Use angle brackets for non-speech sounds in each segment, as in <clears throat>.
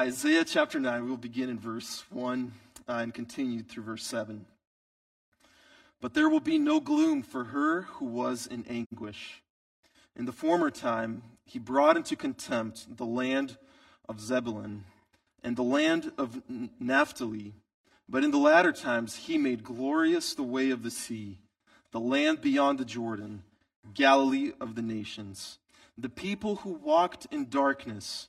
Isaiah chapter 9, we will begin in verse 1 uh, and continue through verse 7. But there will be no gloom for her who was in anguish. In the former time, he brought into contempt the land of Zebulun and the land of Naphtali. But in the latter times, he made glorious the way of the sea, the land beyond the Jordan, Galilee of the nations. The people who walked in darkness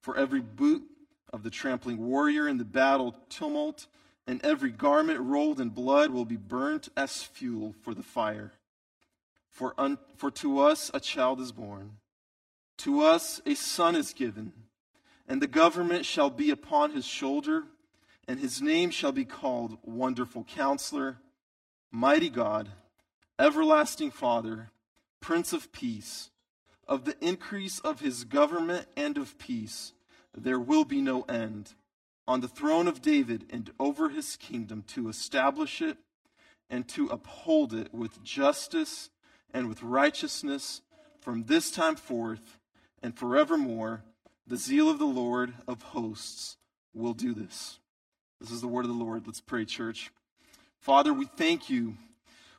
For every boot of the trampling warrior in the battle tumult, and every garment rolled in blood will be burnt as fuel for the fire. For, un, for to us a child is born, to us a son is given, and the government shall be upon his shoulder, and his name shall be called Wonderful Counselor, Mighty God, Everlasting Father, Prince of Peace. Of the increase of his government and of peace, there will be no end on the throne of David and over his kingdom to establish it and to uphold it with justice and with righteousness from this time forth and forevermore. The zeal of the Lord of hosts will do this. This is the word of the Lord. Let's pray, church. Father, we thank you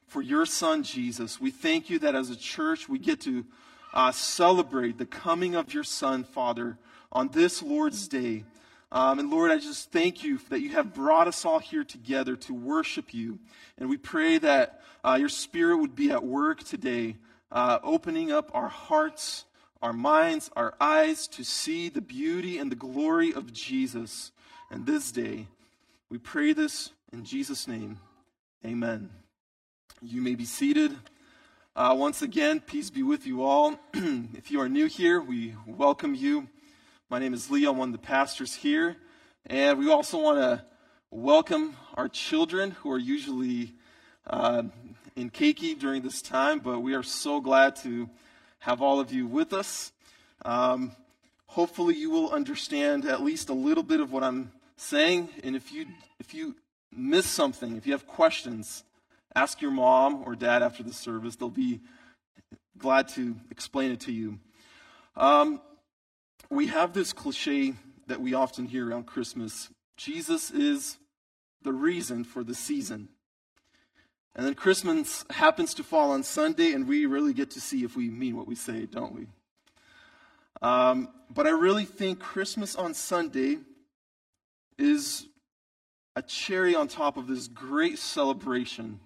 for your son, Jesus. We thank you that as a church we get to uh, celebrate the coming of your son, Father, on this Lord's day. Um, and Lord, I just thank you that you have brought us all here together to worship you. And we pray that uh, your spirit would be at work today, uh, opening up our hearts, our minds, our eyes to see the beauty and the glory of Jesus. And this day, we pray this in Jesus' name. Amen. You may be seated. Uh, once again, peace be with you all. <clears throat> if you are new here, we welcome you. My name is Leo. I'm one of the pastors here. And we also want to welcome our children who are usually uh, in Keiki during this time, but we are so glad to have all of you with us. Um, hopefully, you will understand at least a little bit of what I'm saying. And if you, if you miss something, if you have questions, ask your mom or dad after the service. They'll be glad to explain it to you. Um, we have this cliche that we often hear around Christmas Jesus is the reason for the season. And then Christmas happens to fall on Sunday, and we really get to see if we mean what we say, don't we? Um, but I really think Christmas on Sunday is a cherry on top of this great celebration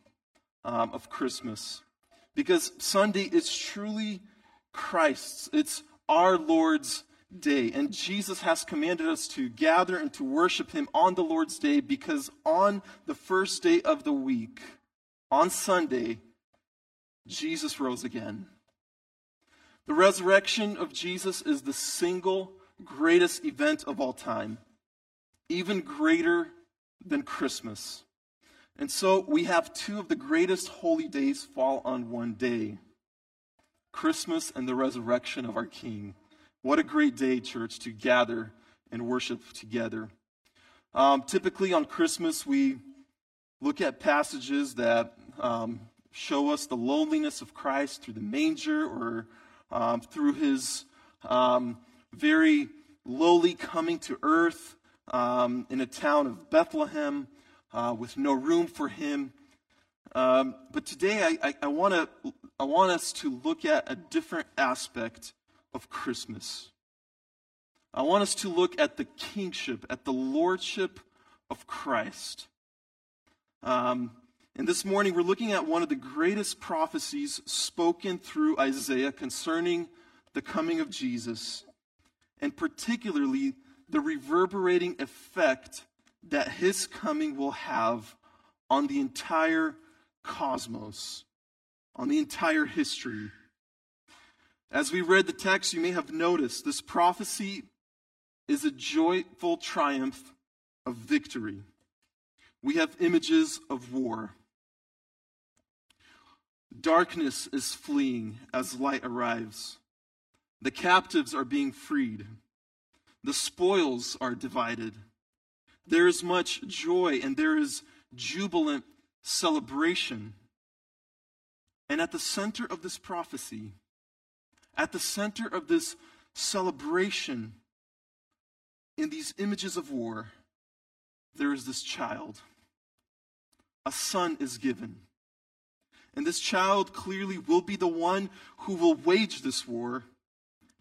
um, of Christmas. Because Sunday is truly Christ's, it's our Lord's day. And Jesus has commanded us to gather and to worship him on the Lord's day because on the first day of the week, on Sunday, Jesus rose again. The resurrection of Jesus is the single greatest event of all time, even greater than Christmas. And so we have two of the greatest holy days fall on one day Christmas and the resurrection of our King. What a great day, church, to gather and worship together. Um, typically on Christmas, we look at passages that um, show us the loneliness of Christ through the manger or um, through his um, very lowly coming to earth um, in a town of Bethlehem uh, with no room for him. Um, but today, I, I, I want I want us to look at a different aspect of Christmas. I want us to look at the kingship, at the lordship of Christ. Um, and this morning, we're looking at one of the greatest prophecies spoken through Isaiah concerning the coming of Jesus, and particularly the reverberating effect that his coming will have on the entire cosmos, on the entire history as we read the text, you may have noticed this prophecy is a joyful triumph of victory. We have images of war. Darkness is fleeing as light arrives. The captives are being freed. The spoils are divided. There is much joy and there is jubilant celebration. And at the center of this prophecy, at the center of this celebration, in these images of war, there is this child. A son is given. And this child clearly will be the one who will wage this war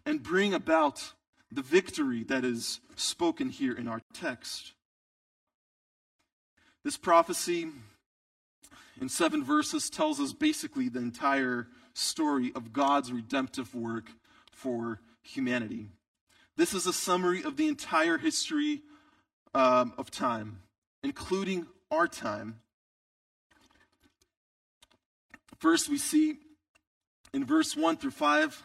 and bring about the victory that is spoken here in our text. This prophecy in seven verses tells us basically the entire story of God's redemptive work for humanity. This is a summary of the entire history um, of time, including our time. First, we see in verse 1 through 5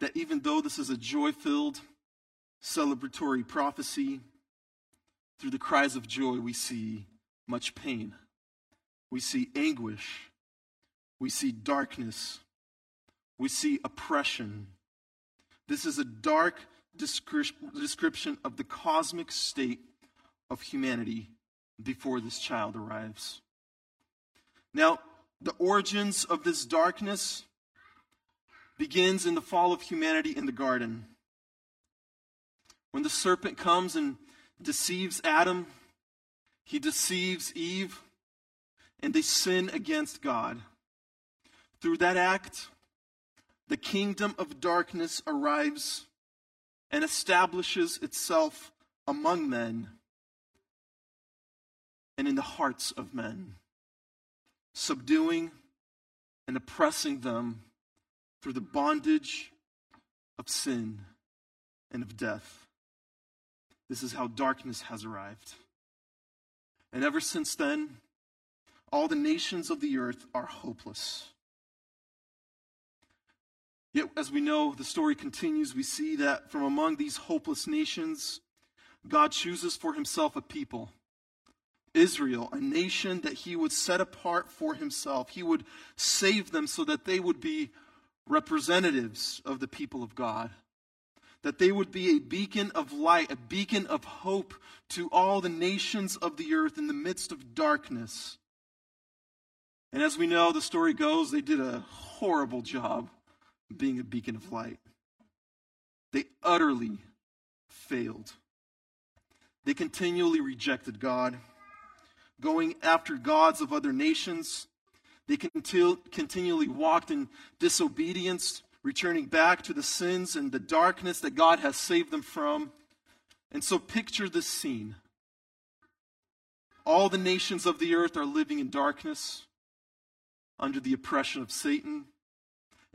that even though this is a joy filled, celebratory prophecy, through the cries of joy, we see much pain. We see anguish. We see darkness. We see oppression. This is a dark description of the cosmic state of humanity before this child arrives. Now, the origins of this darkness begins in the fall of humanity in the garden. When the serpent comes and deceives Adam, he deceives Eve, and they sin against God. Through that act, the kingdom of darkness arrives and establishes itself among men and in the hearts of men, subduing and oppressing them through the bondage of sin and of death. This is how darkness has arrived. And ever since then, all the nations of the earth are hopeless. Yet, as we know, the story continues. We see that from among these hopeless nations, God chooses for himself a people, Israel, a nation that he would set apart for himself. He would save them so that they would be representatives of the people of God that they would be a beacon of light, a beacon of hope to all the nations of the earth in the midst of darkness. And as we know, the story goes, they did a horrible job being a beacon of light. They utterly failed. They continually rejected God, going after gods of other nations. They continually walked in disobedience returning back to the sins and the darkness that God has saved them from. And so picture this scene. All the nations of the earth are living in darkness under the oppression of Satan.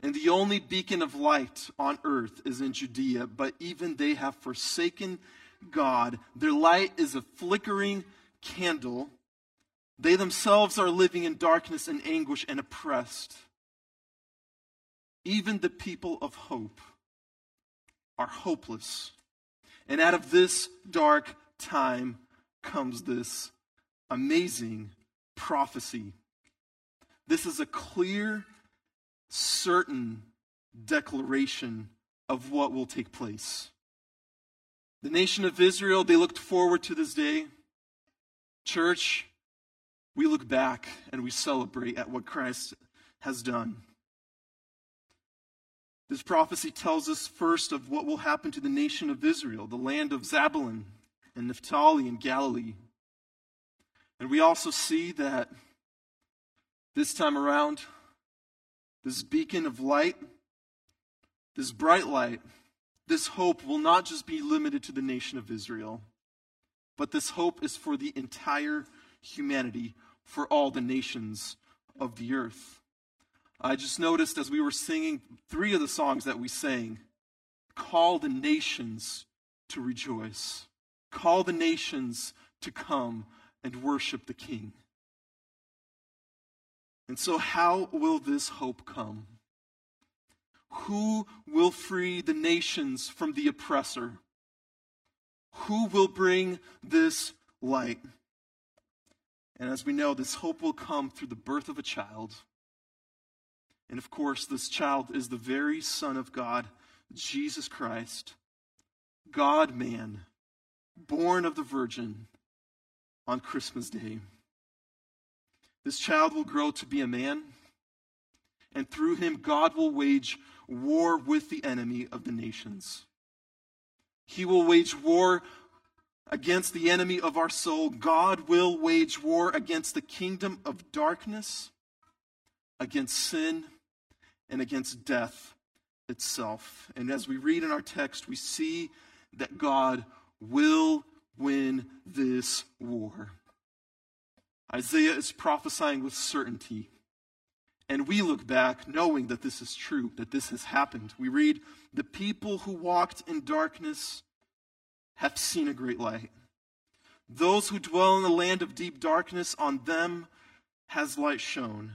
And the only beacon of light on earth is in Judea, but even they have forsaken God. Their light is a flickering candle. They themselves are living in darkness and anguish and oppressed. Even the people of hope are hopeless. And out of this dark time comes this amazing prophecy. This is a clear, certain declaration of what will take place. The nation of Israel, they looked forward to this day. Church, we look back and we celebrate at what Christ has done. This prophecy tells us first of what will happen to the nation of Israel, the land of Zebulun and Naphtali and Galilee. And we also see that this time around, this beacon of light, this bright light, this hope will not just be limited to the nation of Israel, but this hope is for the entire humanity, for all the nations of the earth. I just noticed as we were singing three of the songs that we sang call the nations to rejoice, call the nations to come and worship the King. And so, how will this hope come? Who will free the nations from the oppressor? Who will bring this light? And as we know, this hope will come through the birth of a child. And of course, this child is the very Son of God, Jesus Christ, God man, born of the Virgin on Christmas Day. This child will grow to be a man, and through him, God will wage war with the enemy of the nations. He will wage war against the enemy of our soul. God will wage war against the kingdom of darkness, against sin, and against death itself. And as we read in our text, we see that God will win this war. Isaiah is prophesying with certainty. And we look back knowing that this is true, that this has happened. We read, The people who walked in darkness have seen a great light. Those who dwell in the land of deep darkness, on them has light shone.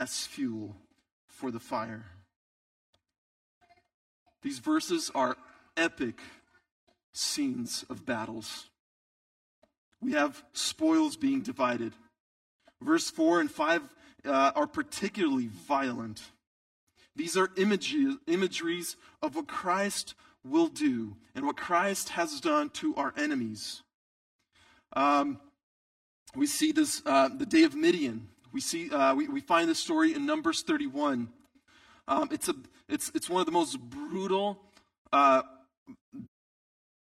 as fuel for the fire. These verses are epic scenes of battles. We have spoils being divided. Verse 4 and 5 uh, are particularly violent. These are images, imageries of what Christ will do and what Christ has done to our enemies. Um, we see this uh, the day of Midian. We see uh, we, we find this story in Numbers 31. Um, it's a it's it's one of the most brutal uh,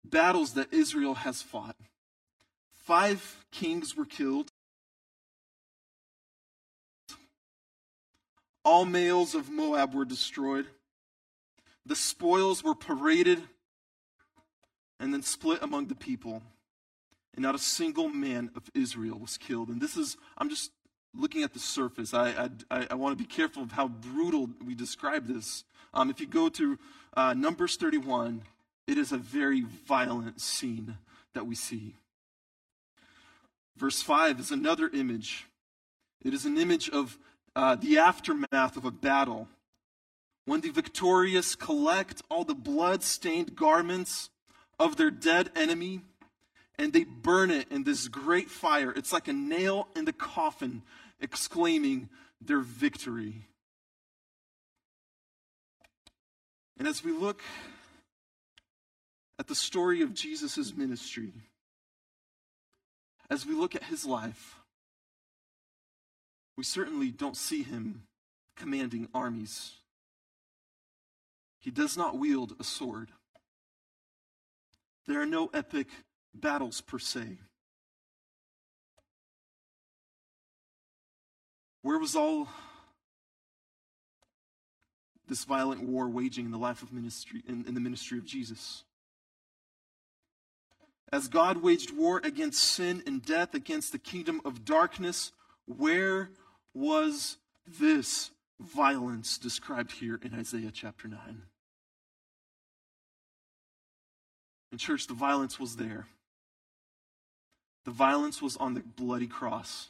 battles that Israel has fought. Five kings were killed. All males of Moab were destroyed. The spoils were paraded and then split among the people. And not a single man of Israel was killed. And this is, I'm just looking at the surface. I, I, I want to be careful of how brutal we describe this. Um, if you go to uh, Numbers 31, it is a very violent scene that we see. Verse 5 is another image. It is an image of uh, the aftermath of a battle. When the victorious collect all the blood stained garments of their dead enemy and they burn it in this great fire, it's like a nail in the coffin, exclaiming their victory. And as we look at the story of Jesus' ministry, as we look at his life, we certainly don't see him commanding armies. He does not wield a sword. There are no epic battles per se. Where was all this violent war waging in the life of ministry in, in the ministry of Jesus? As God waged war against sin and death, against the kingdom of darkness, where was this violence described here in Isaiah chapter 9? In church, the violence was there. The violence was on the bloody cross,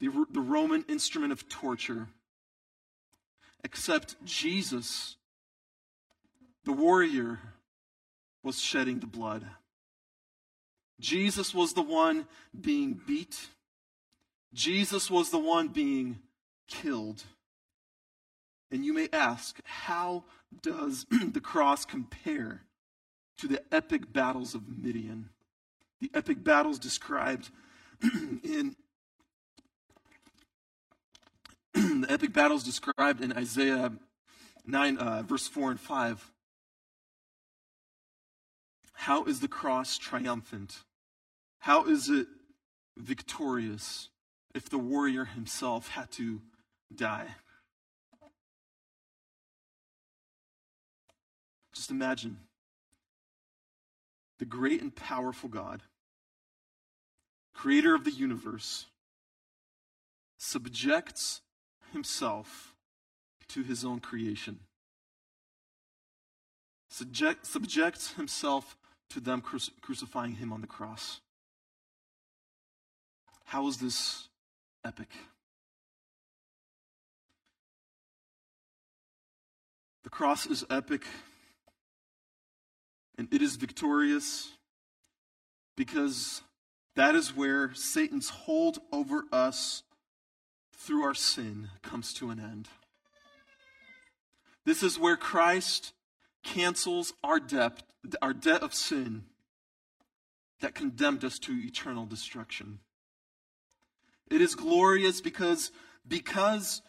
the, the Roman instrument of torture. Except Jesus, the warrior, was shedding the blood. Jesus was the one being beat. Jesus was the one being killed. And you may ask, how does <clears throat> the cross compare to the epic battles of Midian? The epic battles described <clears throat> in the epic battles described in Isaiah 9, uh, verse 4 and 5. How is the cross triumphant? How is it victorious if the warrior himself had to die? Just imagine the great and powerful God, creator of the universe, subjects himself to his own creation, subject, subjects himself to them cruci- crucifying him on the cross. How is this epic? The cross is epic and it is victorious because that is where Satan's hold over us through our sin comes to an end. This is where Christ cancels our debt, our debt of sin that condemned us to eternal destruction. It is glorious because because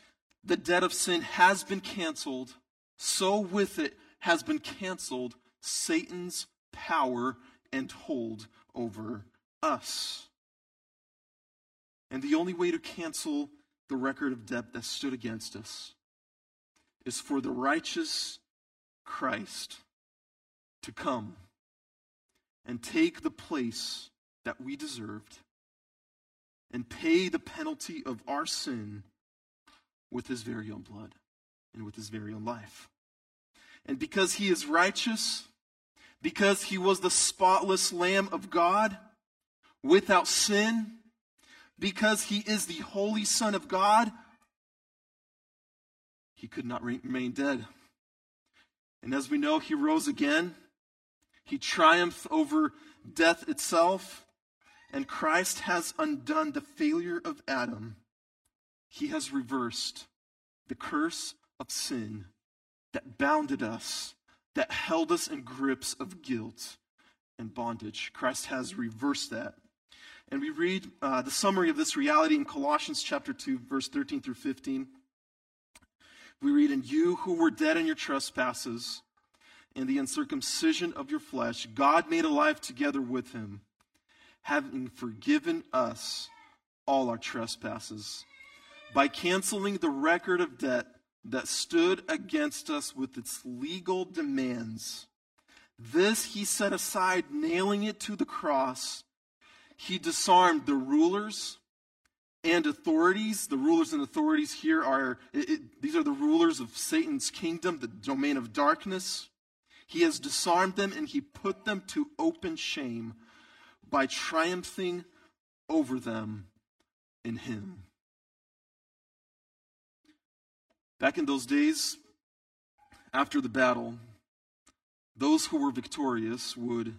the debt of sin has been canceled, so with it has been canceled Satan's power and hold over us. And the only way to cancel the record of debt that stood against us is for the righteous Christ to come and take the place that we deserved and pay the penalty of our sin with his very own blood and with his very own life. And because he is righteous, because he was the spotless Lamb of God without sin, because he is the Holy Son of God, he could not remain dead. And as we know, he rose again. He triumphed over death itself. And Christ has undone the failure of Adam. He has reversed the curse of sin that bounded us that held us in grips of guilt and bondage. Christ has reversed that. And we read uh, the summary of this reality in Colossians chapter 2, verse 13 through 15. We read, And you who were dead in your trespasses and the uncircumcision of your flesh, God made alive together with him, having forgiven us all our trespasses by canceling the record of debt that stood against us with its legal demands. This he set aside, nailing it to the cross. He disarmed the rulers and authorities. The rulers and authorities here are, it, it, these are the rulers of Satan's kingdom, the domain of darkness. He has disarmed them and he put them to open shame by triumphing over them in him. Back in those days, after the battle, those who were victorious would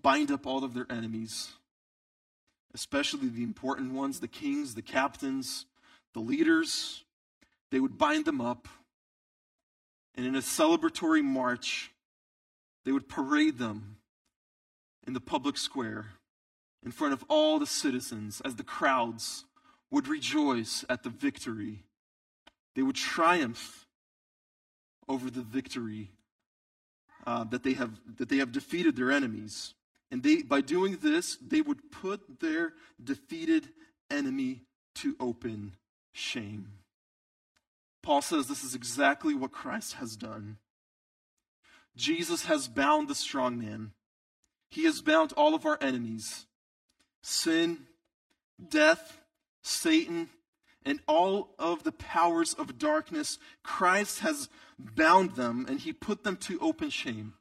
bind up all of their enemies, especially the important ones, the kings, the captains, the leaders. They would bind them up, and in a celebratory march, they would parade them in the public square in front of all the citizens as the crowds would rejoice at the victory they would triumph over the victory uh, that, they have, that they have defeated their enemies. And they, by doing this, they would put their defeated enemy to open shame. Paul says this is exactly what Christ has done. Jesus has bound the strong man. He has bound all of our enemies sin, death, Satan, and all of the powers of darkness, Christ has bound them and he put them to open shame.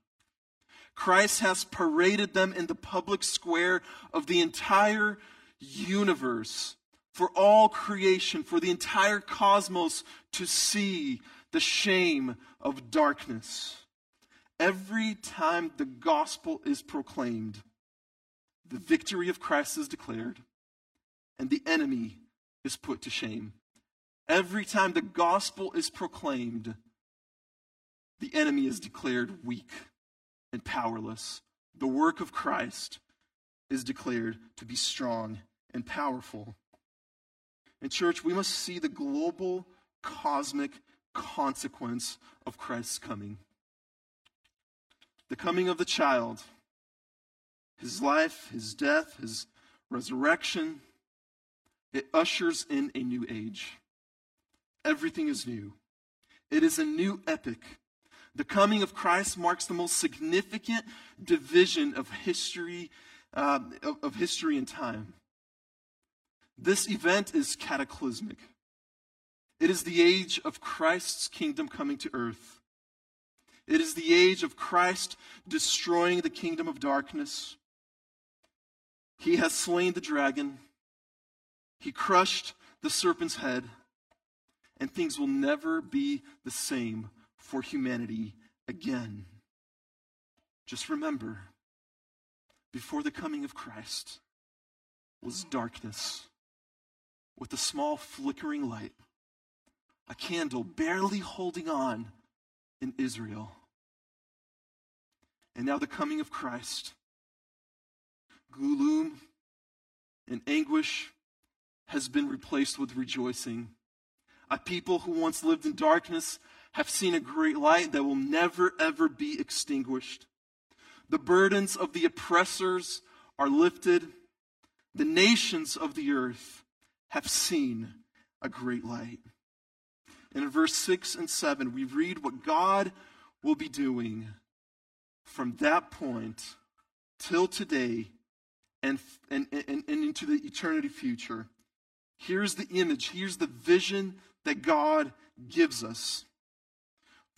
Christ has paraded them in the public square of the entire universe for all creation, for the entire cosmos to see the shame of darkness. Every time the gospel is proclaimed, the victory of Christ is declared, and the enemy is put to shame. Every time the gospel is proclaimed, the enemy is declared weak and powerless. The work of Christ is declared to be strong and powerful. In church, we must see the global cosmic consequence of Christ's coming. The coming of the child, his life, his death, his resurrection, it ushers in a new age. Everything is new. It is a new epic. The coming of Christ marks the most significant division of history, uh, of, of history and time. This event is cataclysmic. It is the age of Christ's kingdom coming to earth. It is the age of Christ destroying the kingdom of darkness. He has slain the dragon. He crushed the serpent's head. And things will never be the same for humanity again. Just remember, before the coming of Christ was darkness with a small flickering light, a candle barely holding on in Israel. And now the coming of Christ, gloom and anguish has been replaced with rejoicing. A people who once lived in darkness have seen a great light that will never, ever be extinguished. The burdens of the oppressors are lifted. The nations of the earth have seen a great light. And in verse 6 and 7, we read what God will be doing from that point till today and, and, and, and into the eternity future. Here's the image, here's the vision that God gives us.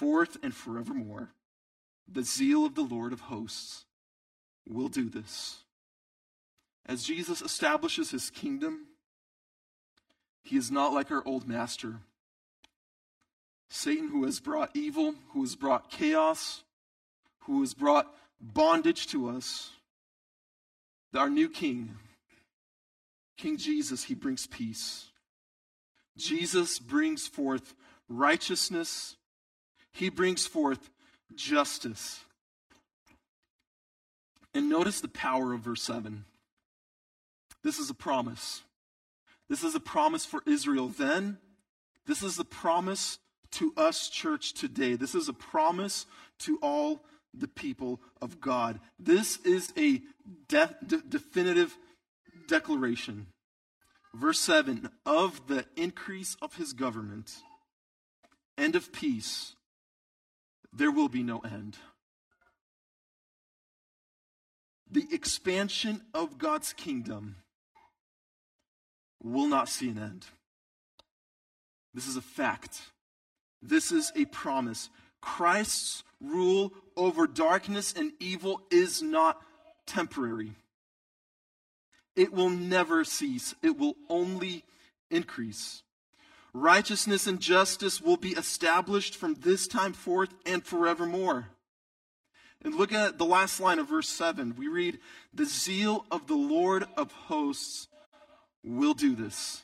forth and forevermore. The zeal of the Lord of hosts will do this. As Jesus establishes his kingdom, he is not like our old master. Satan, who has brought evil, who has brought chaos, who has brought bondage to us, our new king, King Jesus, he brings peace. Jesus brings forth righteousness, he brings forth justice. And notice the power of verse 7. This is a promise. This is a promise for Israel then. This is a promise to us, church, today. This is a promise to all the people of God. This is a de- de- definitive declaration. Verse 7 of the increase of his government and of peace, there will be no end. The expansion of God's kingdom will not see an end. This is a fact. This is a promise. Christ's rule over darkness and evil is not temporary. It will never cease, it will only increase. Righteousness and justice will be established from this time forth and forevermore. And look at the last line of verse 7. We read, The zeal of the Lord of hosts will do this.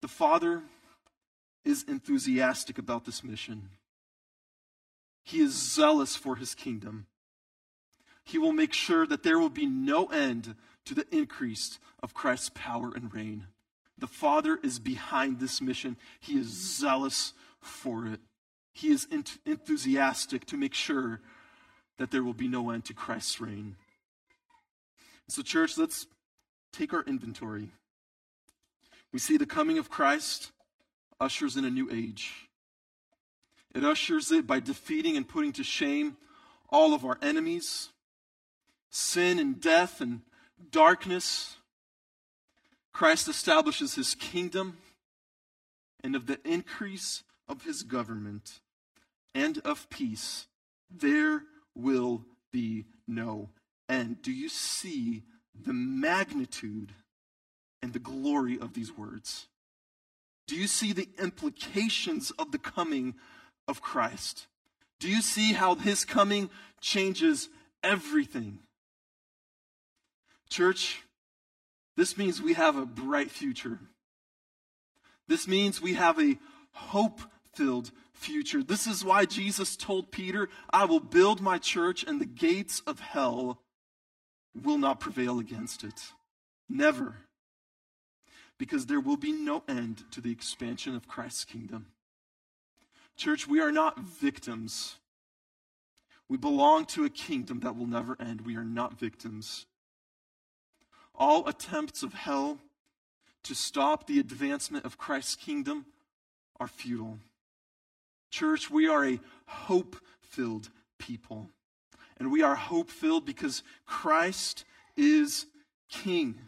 The Father is enthusiastic about this mission. He is zealous for his kingdom. He will make sure that there will be no end to the increase of Christ's power and reign. The Father is behind this mission. He is zealous for it. He is enthusiastic to make sure that there will be no end to Christ's reign. So, church, let's take our inventory. We see the coming of Christ ushers in a new age. It ushers it by defeating and putting to shame all of our enemies, sin and death and darkness. Christ establishes his kingdom and of the increase of his government and of peace, there will be no end. Do you see the magnitude and the glory of these words? Do you see the implications of the coming of Christ? Do you see how his coming changes everything? Church, this means we have a bright future. This means we have a hope filled future. This is why Jesus told Peter, I will build my church, and the gates of hell will not prevail against it. Never. Because there will be no end to the expansion of Christ's kingdom. Church, we are not victims. We belong to a kingdom that will never end. We are not victims. All attempts of hell to stop the advancement of Christ's kingdom are futile. Church, we are a hope filled people. And we are hope filled because Christ is King.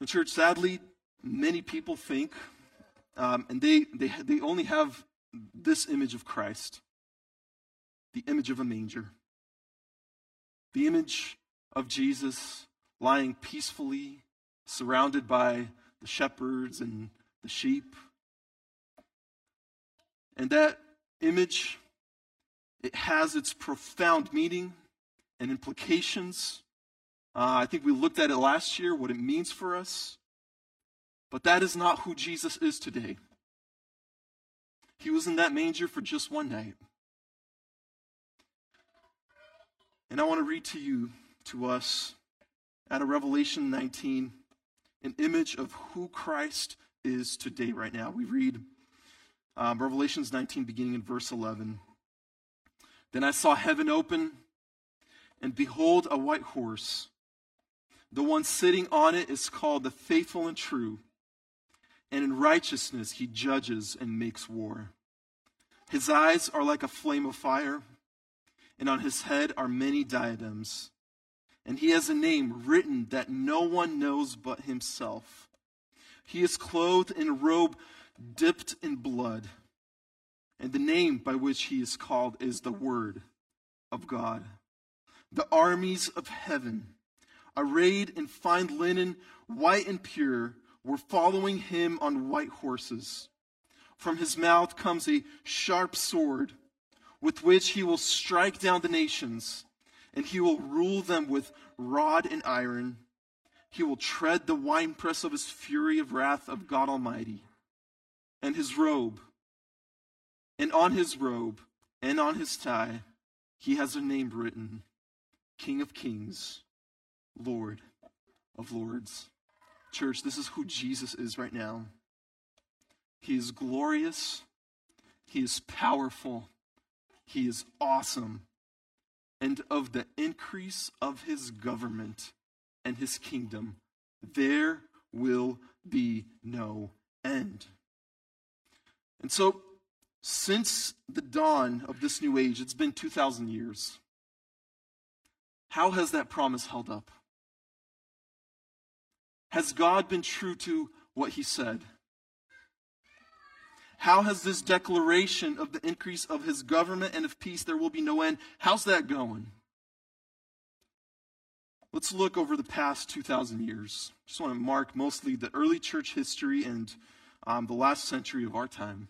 The church, sadly, many people think, um, and they, they, they only have this image of Christ the image of a manger, the image of Jesus lying peacefully, surrounded by the shepherds and the sheep. And that image, it has its profound meaning and implications. Uh, I think we looked at it last year, what it means for us. But that is not who Jesus is today. He was in that manger for just one night. And I want to read to you, to us, out of Revelation 19, an image of who Christ is today, right now. We read um, Revelations 19, beginning in verse 11. Then I saw heaven open, and behold, a white horse. The one sitting on it is called the faithful and true, and in righteousness he judges and makes war. His eyes are like a flame of fire, and on his head are many diadems. And he has a name written that no one knows but himself. He is clothed in a robe dipped in blood, and the name by which he is called is the Word of God. The armies of heaven, arrayed in fine linen, white and pure, were following him on white horses. From his mouth comes a sharp sword with which he will strike down the nations, and he will rule them with rod and iron. He will tread the winepress of his fury of wrath of God Almighty. And his robe, and on his robe, and on his tie, he has a name written King of Kings, Lord of Lords. Church, this is who Jesus is right now. He is glorious, he is powerful, he is awesome. And of the increase of his government and his kingdom, there will be no end. And so, since the dawn of this new age, it's been 2,000 years. How has that promise held up? Has God been true to what he said? How has this declaration of the increase of his government and of peace, there will be no end, how's that going? Let's look over the past 2,000 years. Just want to mark mostly the early church history and um, the last century of our time.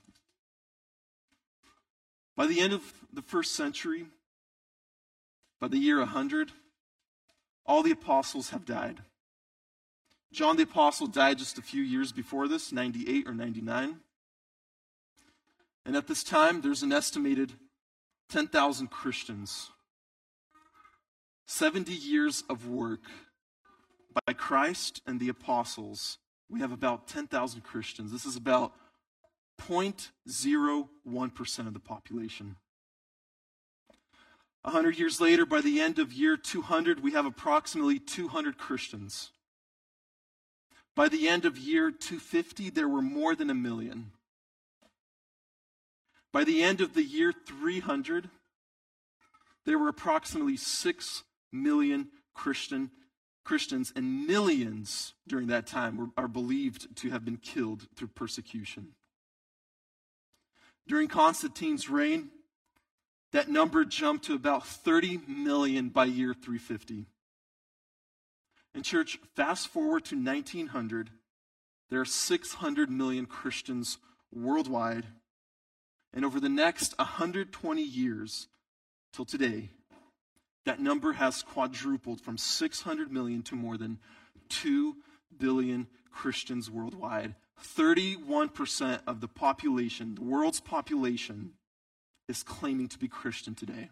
By the end of the first century, by the year 100, all the apostles have died. John the Apostle died just a few years before this, 98 or 99. And at this time, there's an estimated 10,000 Christians. 70 years of work by Christ and the apostles. We have about 10,000 Christians. This is about 0.01% of the population. Hundred years later, by the end of year 200, we have approximately 200 Christians. By the end of year 250, there were more than a million. By the end of the year 300, there were approximately 6 million Christian, Christians, and millions during that time were, are believed to have been killed through persecution. During Constantine's reign, that number jumped to about 30 million by year 350. In church, fast forward to 1900, there are 600 million Christians worldwide and over the next 120 years till today, that number has quadrupled from 600 million to more than 2 billion Christians worldwide. 31% of the population, the world's population, is claiming to be Christian today.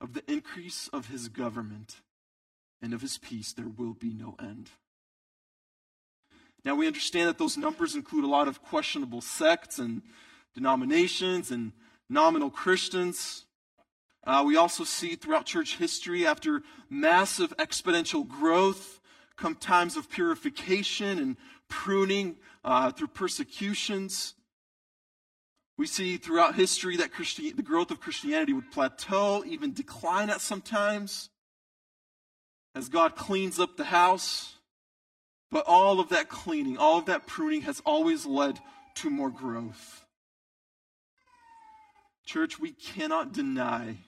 Of the increase of his government and of his peace, there will be no end. Now, we understand that those numbers include a lot of questionable sects and denominations and nominal Christians. Uh, we also see throughout church history, after massive exponential growth, come times of purification and pruning uh, through persecutions. We see throughout history that Christi- the growth of Christianity would plateau, even decline at some times, as God cleans up the house. But all of that cleaning, all of that pruning has always led to more growth. Church, we cannot deny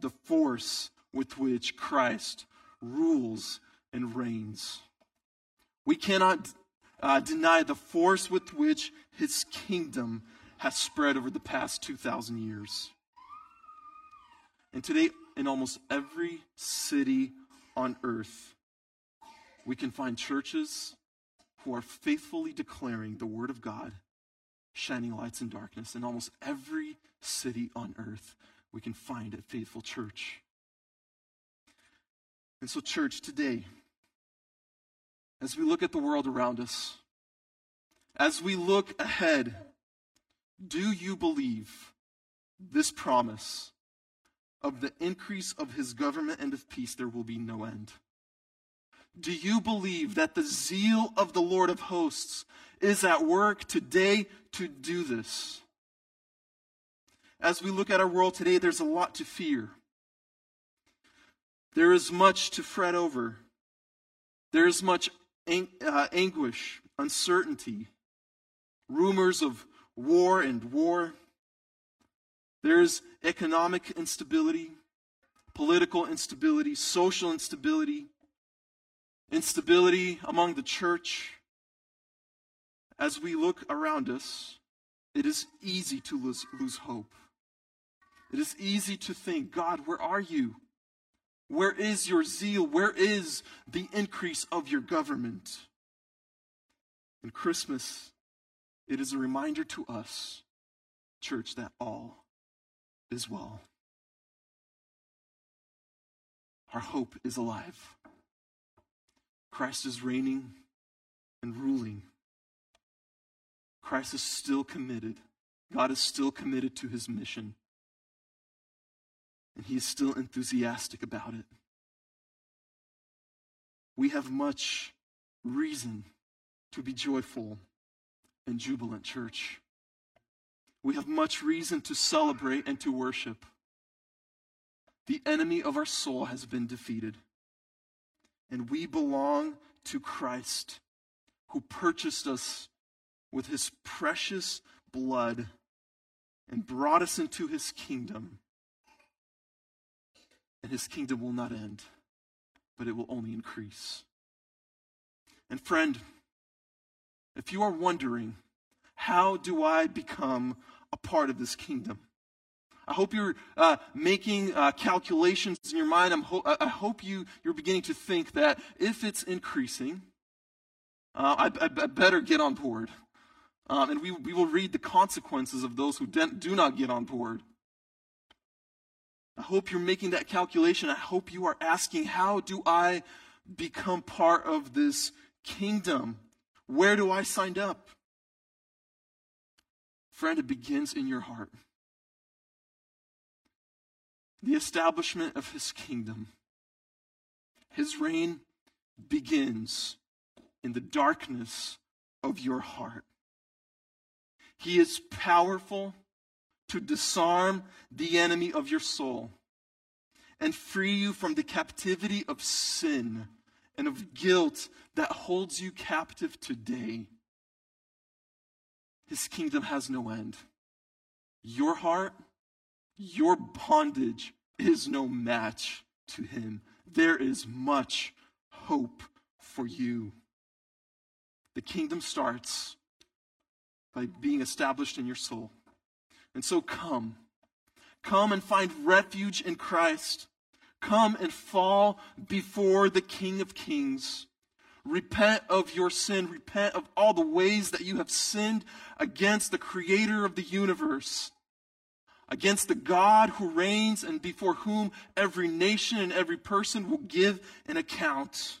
the force with which Christ rules and reigns. We cannot uh, deny the force with which his kingdom has spread over the past 2,000 years. And today, in almost every city on earth, we can find churches who are faithfully declaring the Word of God, shining lights in darkness. In almost every city on earth, we can find a faithful church. And so, church, today, as we look at the world around us, as we look ahead, do you believe this promise of the increase of his government and of peace, there will be no end? Do you believe that the zeal of the Lord of hosts is at work today to do this? As we look at our world today, there's a lot to fear. There is much to fret over. There is much ang- uh, anguish, uncertainty, rumors of war and war. There's economic instability, political instability, social instability, instability among the church. As we look around us, it is easy to lose, lose hope. It is easy to think, God, where are you? Where is your zeal? Where is the increase of your government? In Christmas, it is a reminder to us, church, that all is well. Our hope is alive. Christ is reigning and ruling. Christ is still committed. God is still committed to his mission. And he is still enthusiastic about it. We have much reason to be joyful and jubilant, church. We have much reason to celebrate and to worship. The enemy of our soul has been defeated, and we belong to Christ, who purchased us with his precious blood and brought us into his kingdom. And his kingdom will not end, but it will only increase. And friend, if you are wondering, how do I become a part of this kingdom? I hope you're uh, making uh, calculations in your mind. Ho- i hope you, you're beginning to think that if it's increasing, uh, I, I, I, better get on board. Um, and we, we will read the consequences of those who do not get on board. I hope you're making that calculation. I hope you are asking, how do I become part of this kingdom? Where do I sign up? Friend, it begins in your heart. The establishment of his kingdom, his reign begins in the darkness of your heart. He is powerful to disarm the enemy of your soul and free you from the captivity of sin and of guilt that holds you captive today. His kingdom has no end. Your heart, your bondage is no match to him. There is much hope for you. The kingdom starts by being established in your soul. And so come. Come and find refuge in Christ. Come and fall before the King of Kings. Repent of your sin. Repent of all the ways that you have sinned against the Creator of the universe, against the God who reigns and before whom every nation and every person will give an account.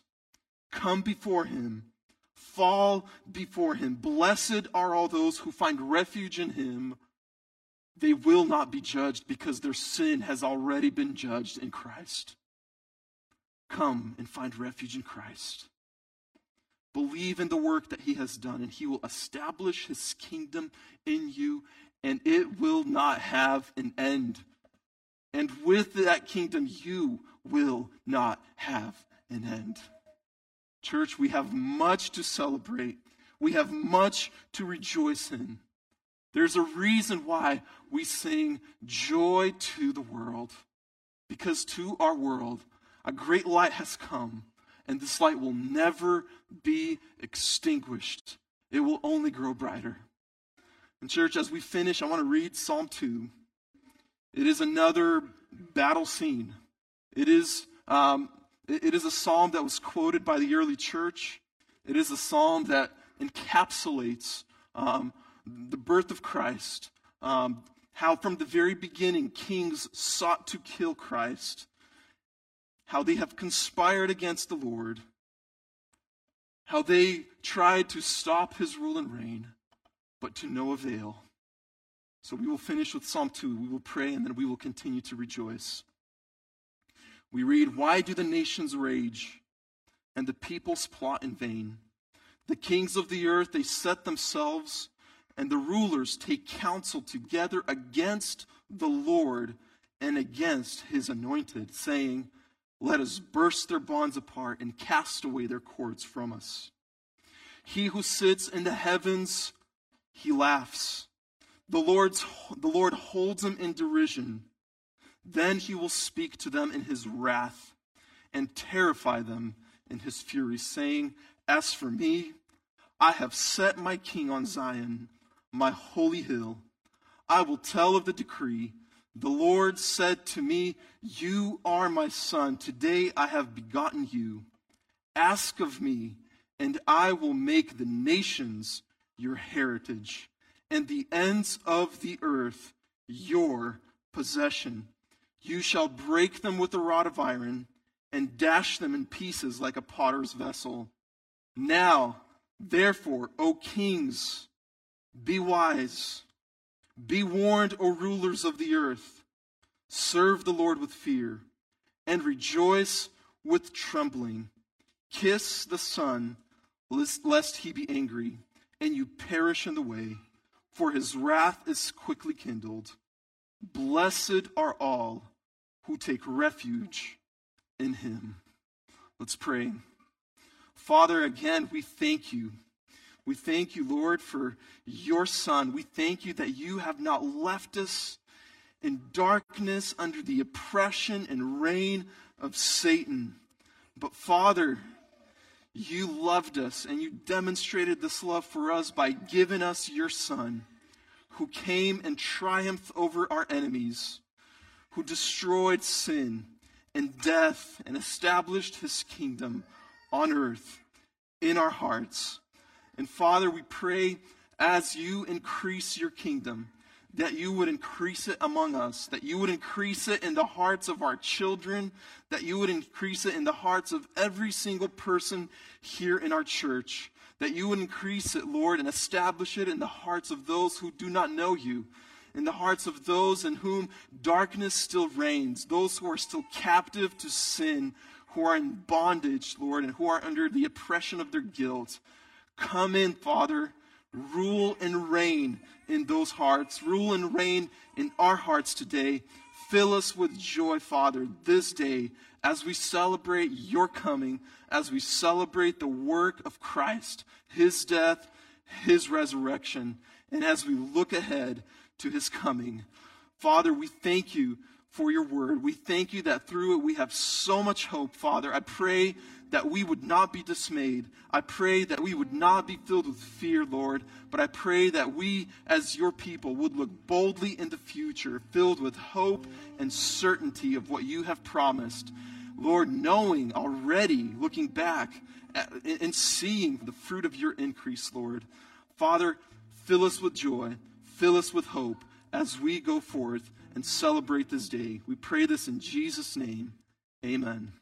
Come before Him. Fall before Him. Blessed are all those who find refuge in Him they will not be judged because their sin has already been judged in Christ. Come and find refuge in Christ. Believe in the work that he has done, and he will establish his kingdom in you, and it will not have an end. And with that kingdom, you will not have an end. Church, we have much to celebrate. We have much to rejoice in. There's a reason why we sing joy to the world. Because to our world, a great light has come, and this light will never be extinguished. It will only grow brighter. And, church, as we finish, I want to read Psalm 2. It is another battle scene. It is, um, it is a psalm that was quoted by the early church. It is a psalm that encapsulates um, the birth of Christ, um, how from the very beginning kings sought to kill Christ, how they have conspired against the Lord, how they tried to stop his rule and reign, but to no avail. So we will finish with Psalm 2. We will pray and then we will continue to rejoice. We read, Why do the nations rage and the peoples plot in vain? The kings of the earth, they set themselves and the rulers take counsel together against the Lord and against his anointed, saying, Let us burst their bonds apart and cast away their cords from us. He who sits in the heavens, he laughs. The, Lord's, the Lord holds him in derision. Then he will speak to them in his wrath and terrify them in his fury, saying, As for me, I have set my king on Zion my holy hill. I will tell of the decree. The Lord said to me, You are my son. Today I have begotten you. Ask of me, and I will make the nations your heritage, and the ends of the earth your possession. You shall break them with a rod of iron, and dash them in pieces like a potter's vessel. Now, therefore, O kings, be wise. Be warned, O rulers of the earth. Serve the Lord with fear and rejoice with trembling. Kiss the Son, lest he be angry and you perish in the way, for his wrath is quickly kindled. Blessed are all who take refuge in him. Let's pray. Father, again, we thank you we thank you, Lord, for your Son. We thank you that you have not left us in darkness under the oppression and reign of Satan. But, Father, you loved us and you demonstrated this love for us by giving us your Son, who came and triumphed over our enemies, who destroyed sin and death and established his kingdom on earth in our hearts. And Father, we pray as you increase your kingdom, that you would increase it among us, that you would increase it in the hearts of our children, that you would increase it in the hearts of every single person here in our church, that you would increase it, Lord, and establish it in the hearts of those who do not know you, in the hearts of those in whom darkness still reigns, those who are still captive to sin, who are in bondage, Lord, and who are under the oppression of their guilt. Come in, Father. Rule and reign in those hearts. Rule and reign in our hearts today. Fill us with joy, Father, this day as we celebrate your coming, as we celebrate the work of Christ, his death, his resurrection, and as we look ahead to his coming. Father, we thank you for your word. We thank you that through it we have so much hope, Father. I pray that we would not be dismayed. I pray that we would not be filled with fear, Lord, but I pray that we, as your people, would look boldly in the future, filled with hope and certainty of what you have promised. Lord, knowing already, looking back and seeing the fruit of your increase, Lord. Father, fill us with joy, fill us with hope as we go forth and celebrate this day. We pray this in Jesus' name. Amen.